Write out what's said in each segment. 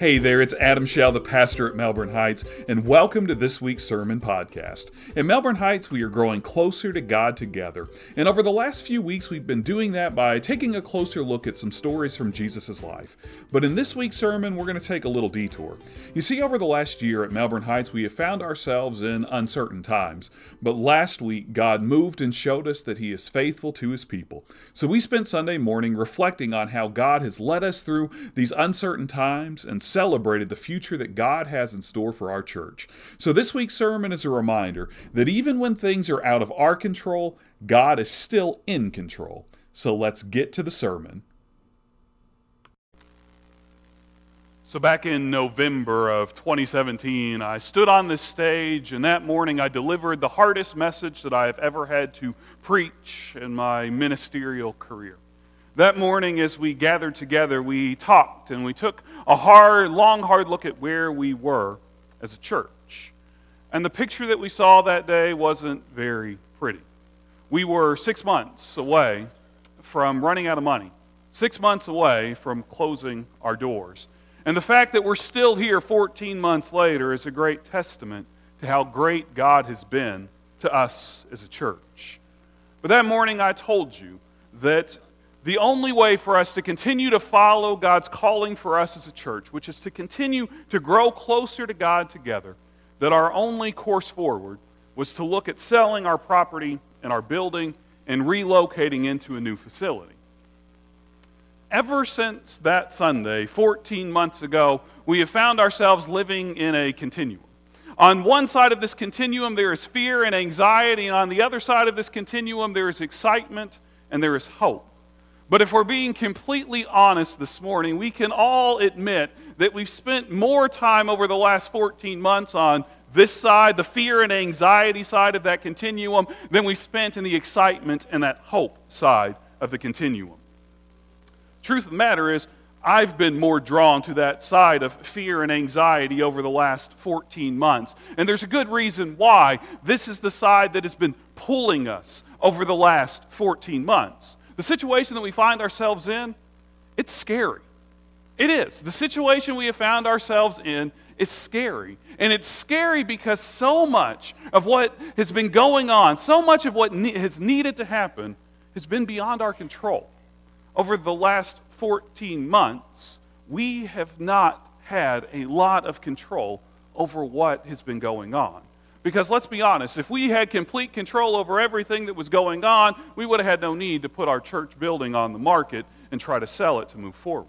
Hey there, it's Adam Shell, the pastor at Melbourne Heights, and welcome to this week's sermon podcast. In Melbourne Heights, we are growing closer to God together, and over the last few weeks, we've been doing that by taking a closer look at some stories from Jesus' life. But in this week's sermon, we're going to take a little detour. You see, over the last year at Melbourne Heights, we have found ourselves in uncertain times, but last week, God moved and showed us that He is faithful to His people. So we spent Sunday morning reflecting on how God has led us through these uncertain times and celebrated the future that God has in store for our church. So, this week's sermon is a reminder that even when things are out of our control, God is still in control. So, let's get to the sermon. So, back in November of 2017, I stood on this stage, and that morning I delivered the hardest message that I have ever had to preach in my ministerial career. That morning, as we gathered together, we talked and we took a hard, long, hard look at where we were as a church. And the picture that we saw that day wasn't very pretty. We were six months away from running out of money, six months away from closing our doors. And the fact that we're still here 14 months later is a great testament to how great God has been to us as a church. But that morning, I told you that the only way for us to continue to follow God's calling for us as a church, which is to continue to grow closer to God together, that our only course forward was to look at selling our property and our building and relocating into a new facility. Ever since that Sunday, 14 months ago, we have found ourselves living in a continuum. On one side of this continuum, there is fear and anxiety, and on the other side of this continuum, there is excitement and there is hope. But if we're being completely honest this morning, we can all admit that we've spent more time over the last 14 months on this side, the fear and anxiety side of that continuum, than we've spent in the excitement and that hope side of the continuum. Truth of the matter is, I've been more drawn to that side of fear and anxiety over the last 14 months. And there's a good reason why. This is the side that has been pulling us over the last 14 months. The situation that we find ourselves in, it's scary. It is. The situation we have found ourselves in is scary. And it's scary because so much of what has been going on, so much of what ne- has needed to happen, has been beyond our control. Over the last 14 months, we have not had a lot of control over what has been going on. Because let's be honest, if we had complete control over everything that was going on, we would have had no need to put our church building on the market and try to sell it to move forward.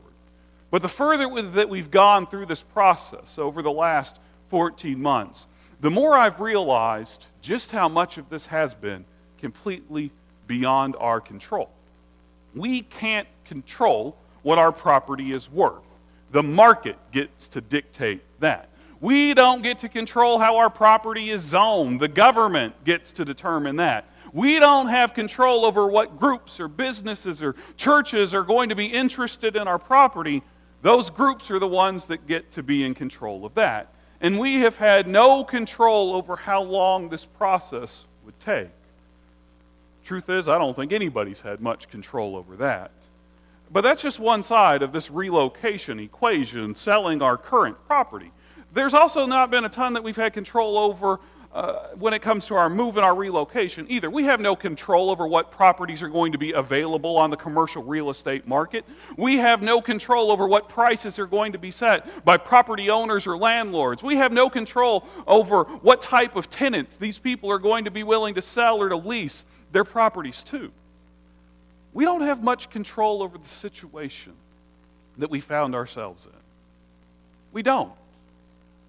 But the further that we've gone through this process over the last 14 months, the more I've realized just how much of this has been completely beyond our control. We can't control what our property is worth. The market gets to dictate that. We don't get to control how our property is zoned. The government gets to determine that. We don't have control over what groups or businesses or churches are going to be interested in our property. Those groups are the ones that get to be in control of that. And we have had no control over how long this process would take. Truth is, I don't think anybody's had much control over that. But that's just one side of this relocation equation, selling our current property. There's also not been a ton that we've had control over uh, when it comes to our move and our relocation either. We have no control over what properties are going to be available on the commercial real estate market. We have no control over what prices are going to be set by property owners or landlords. We have no control over what type of tenants these people are going to be willing to sell or to lease their properties to. We don't have much control over the situation that we found ourselves in. We don't.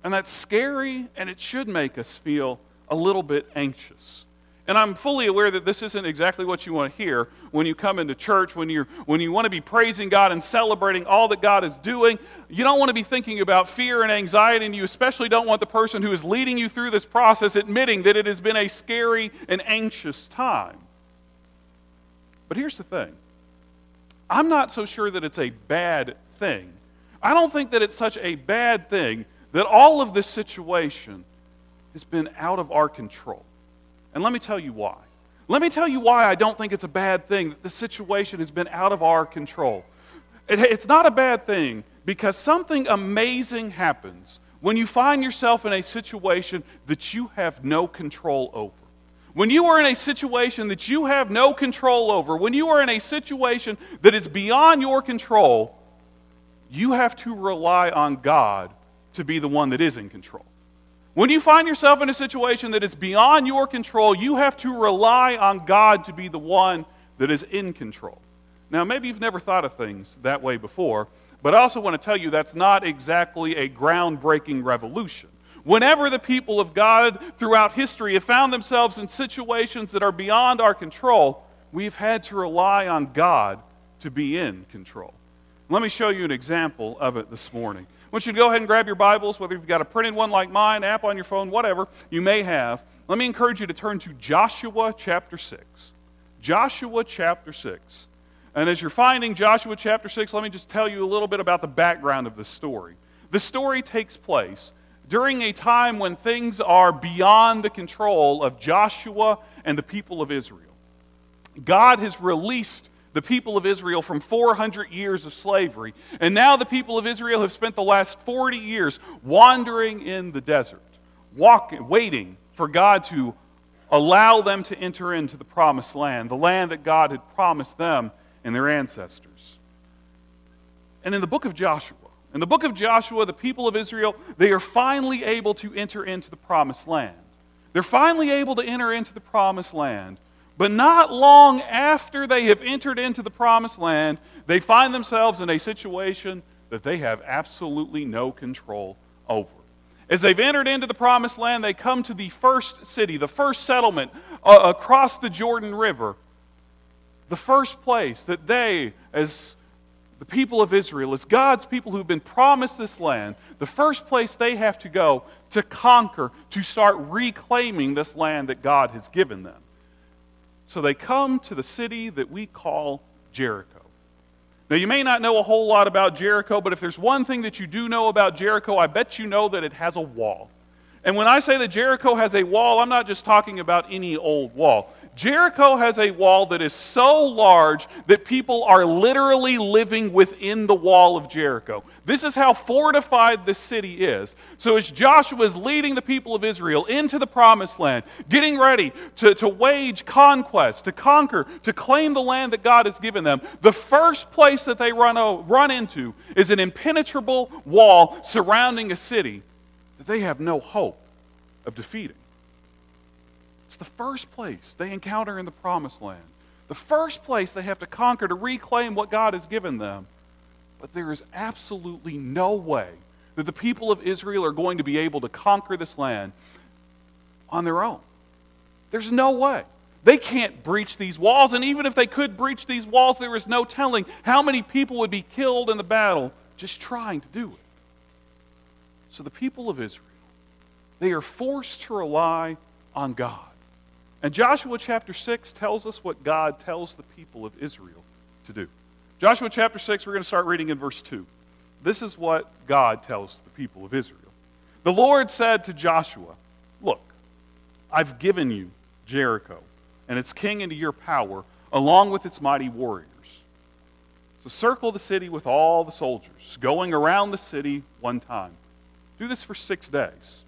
And that's scary, and it should make us feel a little bit anxious. And I'm fully aware that this isn't exactly what you want to hear when you come into church, when, you when you want to be praising God and celebrating all that God is doing. You don't want to be thinking about fear and anxiety, and you especially don't want the person who is leading you through this process admitting that it has been a scary and anxious time. But here's the thing I'm not so sure that it's a bad thing. I don't think that it's such a bad thing that all of this situation has been out of our control. And let me tell you why. Let me tell you why I don't think it's a bad thing that the situation has been out of our control. It, it's not a bad thing because something amazing happens when you find yourself in a situation that you have no control over. When you are in a situation that you have no control over, when you are in a situation that is beyond your control, you have to rely on God to be the one that is in control. When you find yourself in a situation that is beyond your control, you have to rely on God to be the one that is in control. Now, maybe you've never thought of things that way before, but I also want to tell you that's not exactly a groundbreaking revolution. Whenever the people of God throughout history have found themselves in situations that are beyond our control, we've had to rely on God to be in control. Let me show you an example of it this morning. Want you to go ahead and grab your Bibles, whether you've got a printed one like mine, app on your phone, whatever you may have. Let me encourage you to turn to Joshua chapter 6. Joshua chapter 6. And as you're finding Joshua chapter 6, let me just tell you a little bit about the background of this story. The story takes place during a time when things are beyond the control of Joshua and the people of Israel. God has released the people of Israel from 400 years of slavery. And now the people of Israel have spent the last 40 years wandering in the desert, walking, waiting for God to allow them to enter into the promised land, the land that God had promised them and their ancestors. And in the book of Joshua, in the book of Joshua, the people of Israel, they are finally able to enter into the promised land. They're finally able to enter into the promised land. But not long after they have entered into the promised land, they find themselves in a situation that they have absolutely no control over. As they've entered into the promised land, they come to the first city, the first settlement uh, across the Jordan River. The first place that they, as the people of Israel, as God's people who've been promised this land, the first place they have to go to conquer, to start reclaiming this land that God has given them. So they come to the city that we call Jericho. Now, you may not know a whole lot about Jericho, but if there's one thing that you do know about Jericho, I bet you know that it has a wall. And when I say that Jericho has a wall, I'm not just talking about any old wall. Jericho has a wall that is so large that people are literally living within the wall of Jericho. This is how fortified this city is. So, as Joshua is leading the people of Israel into the promised land, getting ready to, to wage conquest, to conquer, to claim the land that God has given them, the first place that they run, run into is an impenetrable wall surrounding a city that they have no hope of defeating. It's the first place they encounter in the promised land. The first place they have to conquer to reclaim what God has given them. But there is absolutely no way that the people of Israel are going to be able to conquer this land on their own. There's no way. They can't breach these walls, and even if they could breach these walls, there is no telling how many people would be killed in the battle just trying to do it. So the people of Israel, they are forced to rely on God. And Joshua chapter 6 tells us what God tells the people of Israel to do. Joshua chapter 6, we're going to start reading in verse 2. This is what God tells the people of Israel. The Lord said to Joshua, Look, I've given you Jericho and its king into your power, along with its mighty warriors. So circle the city with all the soldiers, going around the city one time. Do this for six days.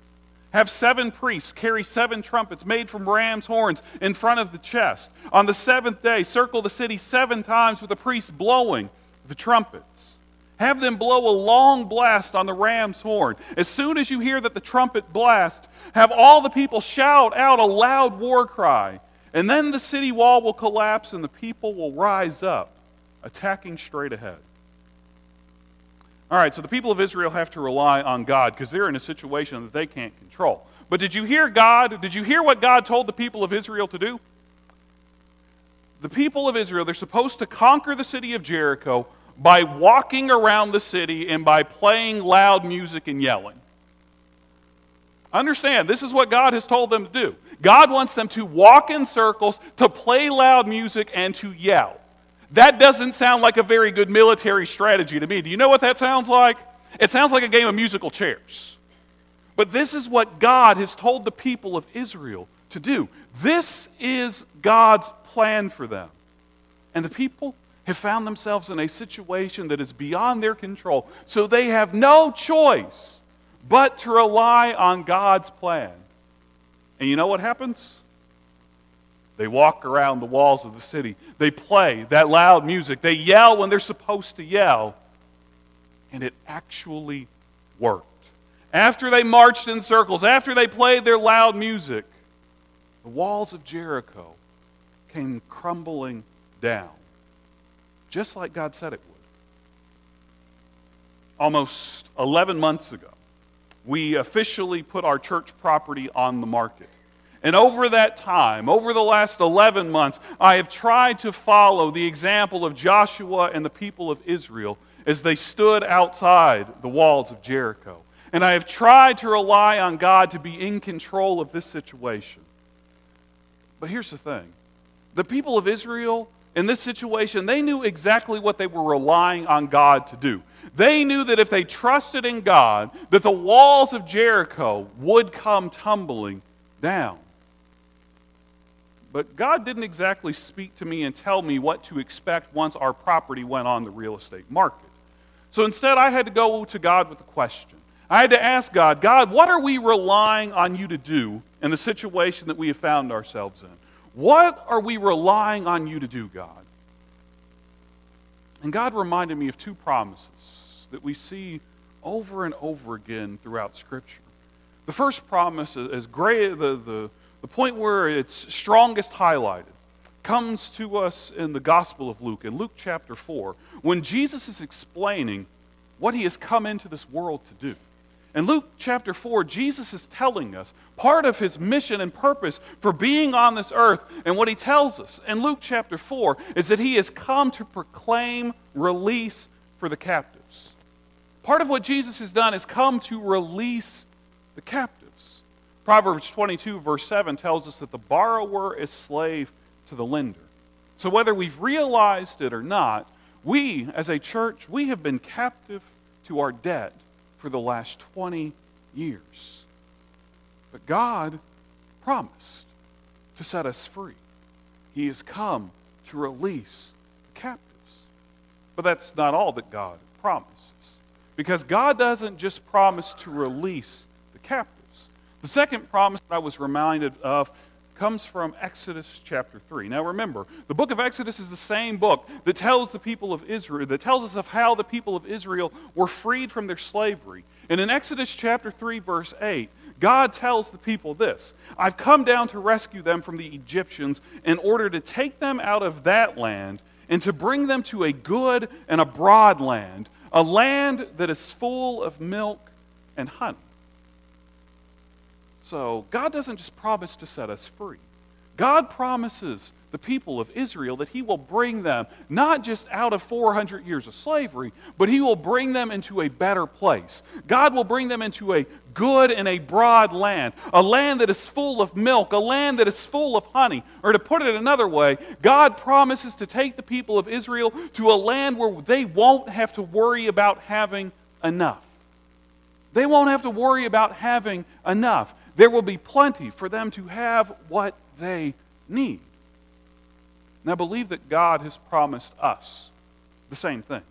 Have seven priests carry seven trumpets made from ram's horns in front of the chest. On the seventh day, circle the city seven times with the priests blowing the trumpets. Have them blow a long blast on the ram's horn. As soon as you hear that the trumpet blast, have all the people shout out a loud war cry. And then the city wall will collapse and the people will rise up, attacking straight ahead. All right, so the people of Israel have to rely on God because they're in a situation that they can't control. But did you hear God? Did you hear what God told the people of Israel to do? The people of Israel, they're supposed to conquer the city of Jericho by walking around the city and by playing loud music and yelling. Understand, this is what God has told them to do. God wants them to walk in circles, to play loud music, and to yell. That doesn't sound like a very good military strategy to me. Do you know what that sounds like? It sounds like a game of musical chairs. But this is what God has told the people of Israel to do. This is God's plan for them. And the people, have found themselves in a situation that is beyond their control. So they have no choice but to rely on God's plan. And you know what happens? They walk around the walls of the city. They play that loud music. They yell when they're supposed to yell. And it actually worked. After they marched in circles, after they played their loud music, the walls of Jericho came crumbling down, just like God said it would. Almost 11 months ago, we officially put our church property on the market. And over that time, over the last 11 months, I have tried to follow the example of Joshua and the people of Israel as they stood outside the walls of Jericho. And I have tried to rely on God to be in control of this situation. But here's the thing the people of Israel in this situation, they knew exactly what they were relying on God to do. They knew that if they trusted in God, that the walls of Jericho would come tumbling down. But God didn't exactly speak to me and tell me what to expect once our property went on the real estate market. So instead, I had to go to God with a question. I had to ask God, God, what are we relying on you to do in the situation that we have found ourselves in? What are we relying on you to do, God? And God reminded me of two promises that we see over and over again throughout Scripture. The first promise is great, the, the, the point where it's strongest highlighted comes to us in the Gospel of Luke, in Luke chapter 4, when Jesus is explaining what he has come into this world to do. In Luke chapter 4, Jesus is telling us part of his mission and purpose for being on this earth. And what he tells us in Luke chapter 4 is that he has come to proclaim release for the captives. Part of what Jesus has done is come to release the captives. Proverbs 22, verse 7 tells us that the borrower is slave to the lender. So whether we've realized it or not, we as a church, we have been captive to our debt for the last 20 years. But God promised to set us free. He has come to release the captives. But that's not all that God promises. Because God doesn't just promise to release the captives. The second promise that I was reminded of comes from Exodus chapter 3. Now remember, the book of Exodus is the same book that tells the people of Israel, that tells us of how the people of Israel were freed from their slavery. And in Exodus chapter 3, verse 8, God tells the people this I've come down to rescue them from the Egyptians in order to take them out of that land and to bring them to a good and a broad land, a land that is full of milk and honey. So, God doesn't just promise to set us free. God promises the people of Israel that He will bring them not just out of 400 years of slavery, but He will bring them into a better place. God will bring them into a good and a broad land, a land that is full of milk, a land that is full of honey. Or to put it another way, God promises to take the people of Israel to a land where they won't have to worry about having enough. They won't have to worry about having enough there will be plenty for them to have what they need. Now, believe that God has promised us the same thing.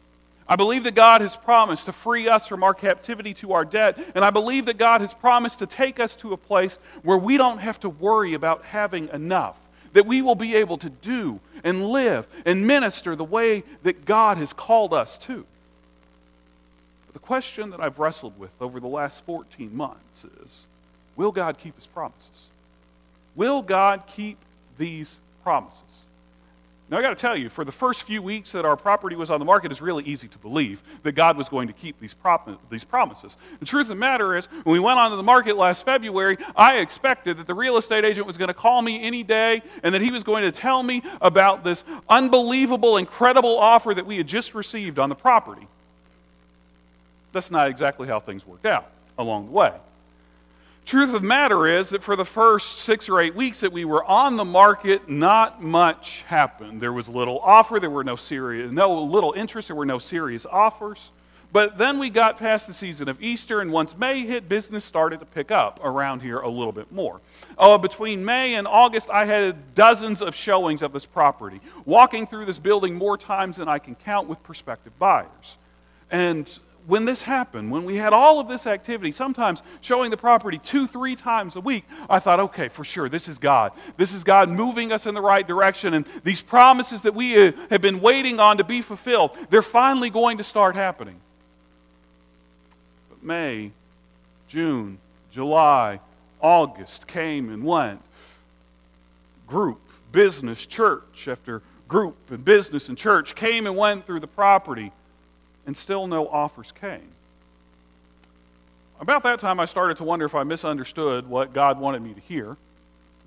I believe that God has promised to free us from our captivity to our debt, and I believe that God has promised to take us to a place where we don't have to worry about having enough, that we will be able to do and live and minister the way that God has called us to. But the question that I've wrestled with over the last 14 months is Will God keep his promises? Will God keep these promises? Now, I got to tell you, for the first few weeks that our property was on the market, it's really easy to believe that God was going to keep these, prom- these promises. The truth of the matter is, when we went onto the market last February, I expected that the real estate agent was going to call me any day and that he was going to tell me about this unbelievable, incredible offer that we had just received on the property. That's not exactly how things worked out along the way. Truth of the matter is that for the first six or eight weeks that we were on the market, not much happened. There was little offer, there were no serious, no little interest, there were no serious offers. But then we got past the season of Easter, and once May hit, business started to pick up around here a little bit more. Uh, between May and August, I had dozens of showings of this property, walking through this building more times than I can count with prospective buyers. And when this happened, when we had all of this activity, sometimes showing the property two, three times a week, I thought, okay, for sure, this is God. This is God moving us in the right direction. And these promises that we uh, have been waiting on to be fulfilled, they're finally going to start happening. But May, June, July, August came and went. Group, business, church after group and business and church came and went through the property and still no offers came. About that time, I started to wonder if I misunderstood what God wanted me to hear,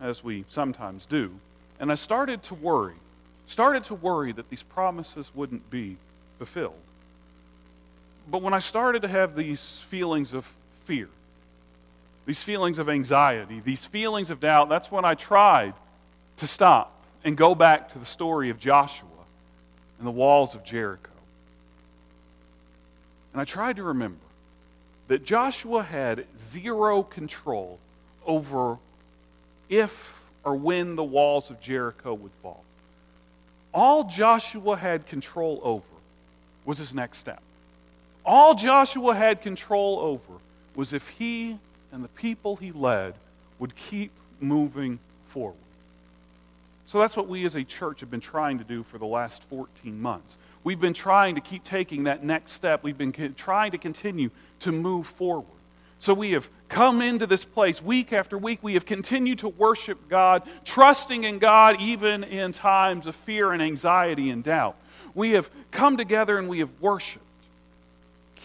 as we sometimes do. And I started to worry, started to worry that these promises wouldn't be fulfilled. But when I started to have these feelings of fear, these feelings of anxiety, these feelings of doubt, that's when I tried to stop and go back to the story of Joshua and the walls of Jericho. And I tried to remember that Joshua had zero control over if or when the walls of Jericho would fall. All Joshua had control over was his next step. All Joshua had control over was if he and the people he led would keep moving forward. So that's what we as a church have been trying to do for the last 14 months. We've been trying to keep taking that next step. We've been trying to continue to move forward. So we have come into this place week after week. We have continued to worship God, trusting in God even in times of fear and anxiety and doubt. We have come together and we have worshiped,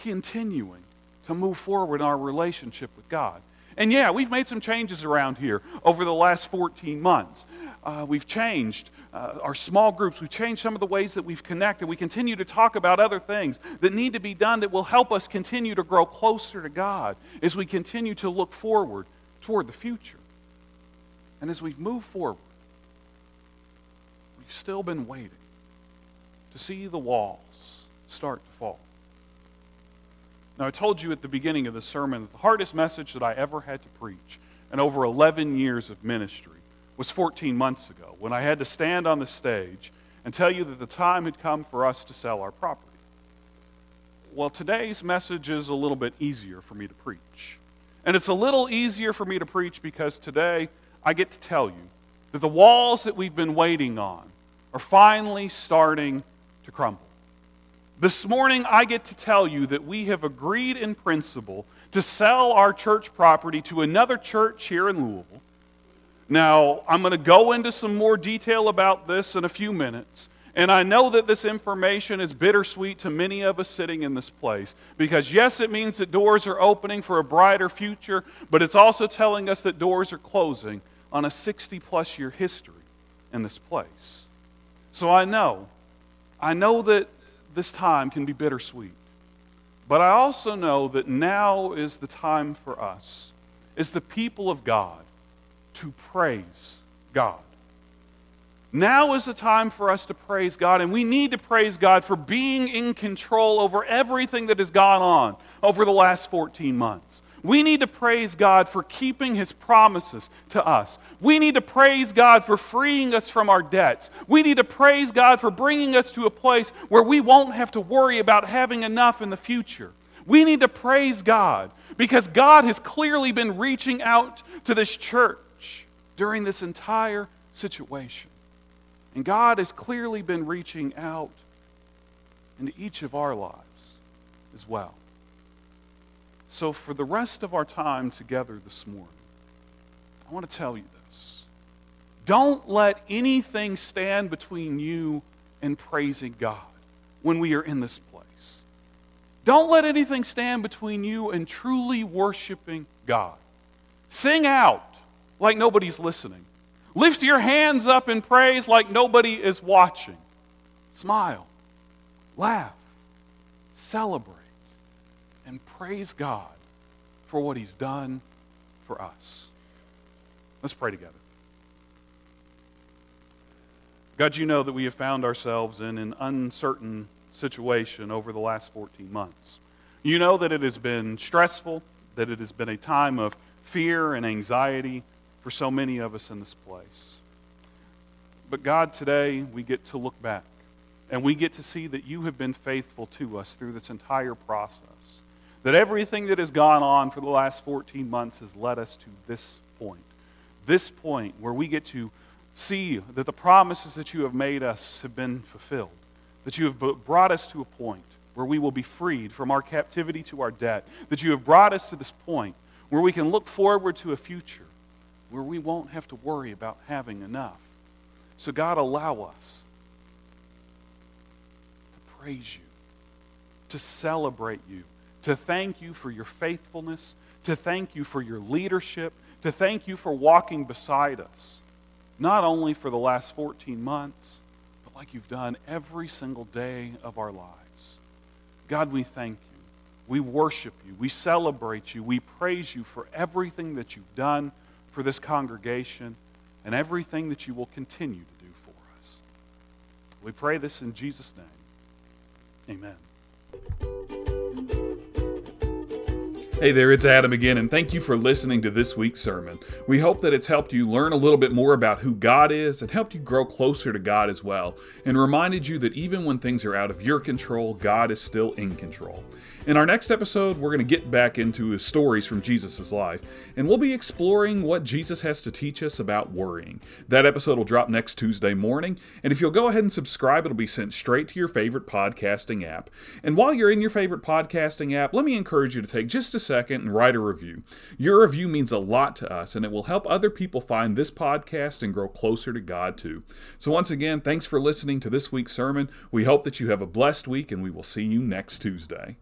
continuing to move forward in our relationship with God. And yeah, we've made some changes around here over the last 14 months. Uh, we've changed uh, our small groups. We've changed some of the ways that we've connected. We continue to talk about other things that need to be done that will help us continue to grow closer to God as we continue to look forward toward the future. And as we've moved forward, we've still been waiting to see the walls start to fall. Now, I told you at the beginning of the sermon that the hardest message that I ever had to preach in over 11 years of ministry was 14 months ago when I had to stand on the stage and tell you that the time had come for us to sell our property. Well, today's message is a little bit easier for me to preach. And it's a little easier for me to preach because today I get to tell you that the walls that we've been waiting on are finally starting to crumble. This morning, I get to tell you that we have agreed in principle to sell our church property to another church here in Louisville now, I'm going to go into some more detail about this in a few minutes. And I know that this information is bittersweet to many of us sitting in this place because, yes, it means that doors are opening for a brighter future, but it's also telling us that doors are closing on a 60 plus year history in this place. So I know, I know that this time can be bittersweet, but I also know that now is the time for us, as the people of God, to praise God. Now is the time for us to praise God, and we need to praise God for being in control over everything that has gone on over the last 14 months. We need to praise God for keeping His promises to us. We need to praise God for freeing us from our debts. We need to praise God for bringing us to a place where we won't have to worry about having enough in the future. We need to praise God because God has clearly been reaching out to this church during this entire situation. And God has clearly been reaching out into each of our lives as well. So, for the rest of our time together this morning, I want to tell you this. Don't let anything stand between you and praising God when we are in this place. Don't let anything stand between you and truly worshiping God. Sing out like nobody's listening. Lift your hands up in praise like nobody is watching. Smile, laugh, celebrate, and praise God for what He's done for us. Let's pray together. God, you know that we have found ourselves in an uncertain situation over the last 14 months. You know that it has been stressful, that it has been a time of fear and anxiety for so many of us in this place. But God, today we get to look back and we get to see that you have been faithful to us through this entire process. That everything that has gone on for the last 14 months has led us to this point. This point where we get to see that the promises that you have made us have been fulfilled. That you have brought us to a point where we will be freed from our captivity to our debt. That you have brought us to this point where we can look forward to a future where we won't have to worry about having enough. So, God, allow us to praise you, to celebrate you, to thank you for your faithfulness, to thank you for your leadership, to thank you for walking beside us, not only for the last 14 months, but like you've done every single day of our lives. God, we thank you. We worship you. We celebrate you. We praise you for everything that you've done for this congregation and everything that you will continue to do for us. We pray this in Jesus' name. Amen. Hey there, it's Adam again, and thank you for listening to this week's sermon. We hope that it's helped you learn a little bit more about who God is and helped you grow closer to God as well, and reminded you that even when things are out of your control, God is still in control. In our next episode, we're going to get back into stories from Jesus' life, and we'll be exploring what Jesus has to teach us about worrying. That episode will drop next Tuesday morning, and if you'll go ahead and subscribe, it'll be sent straight to your favorite podcasting app. And while you're in your favorite podcasting app, let me encourage you to take just a second and write a review. Your review means a lot to us, and it will help other people find this podcast and grow closer to God too. So, once again, thanks for listening to this week's sermon. We hope that you have a blessed week, and we will see you next Tuesday.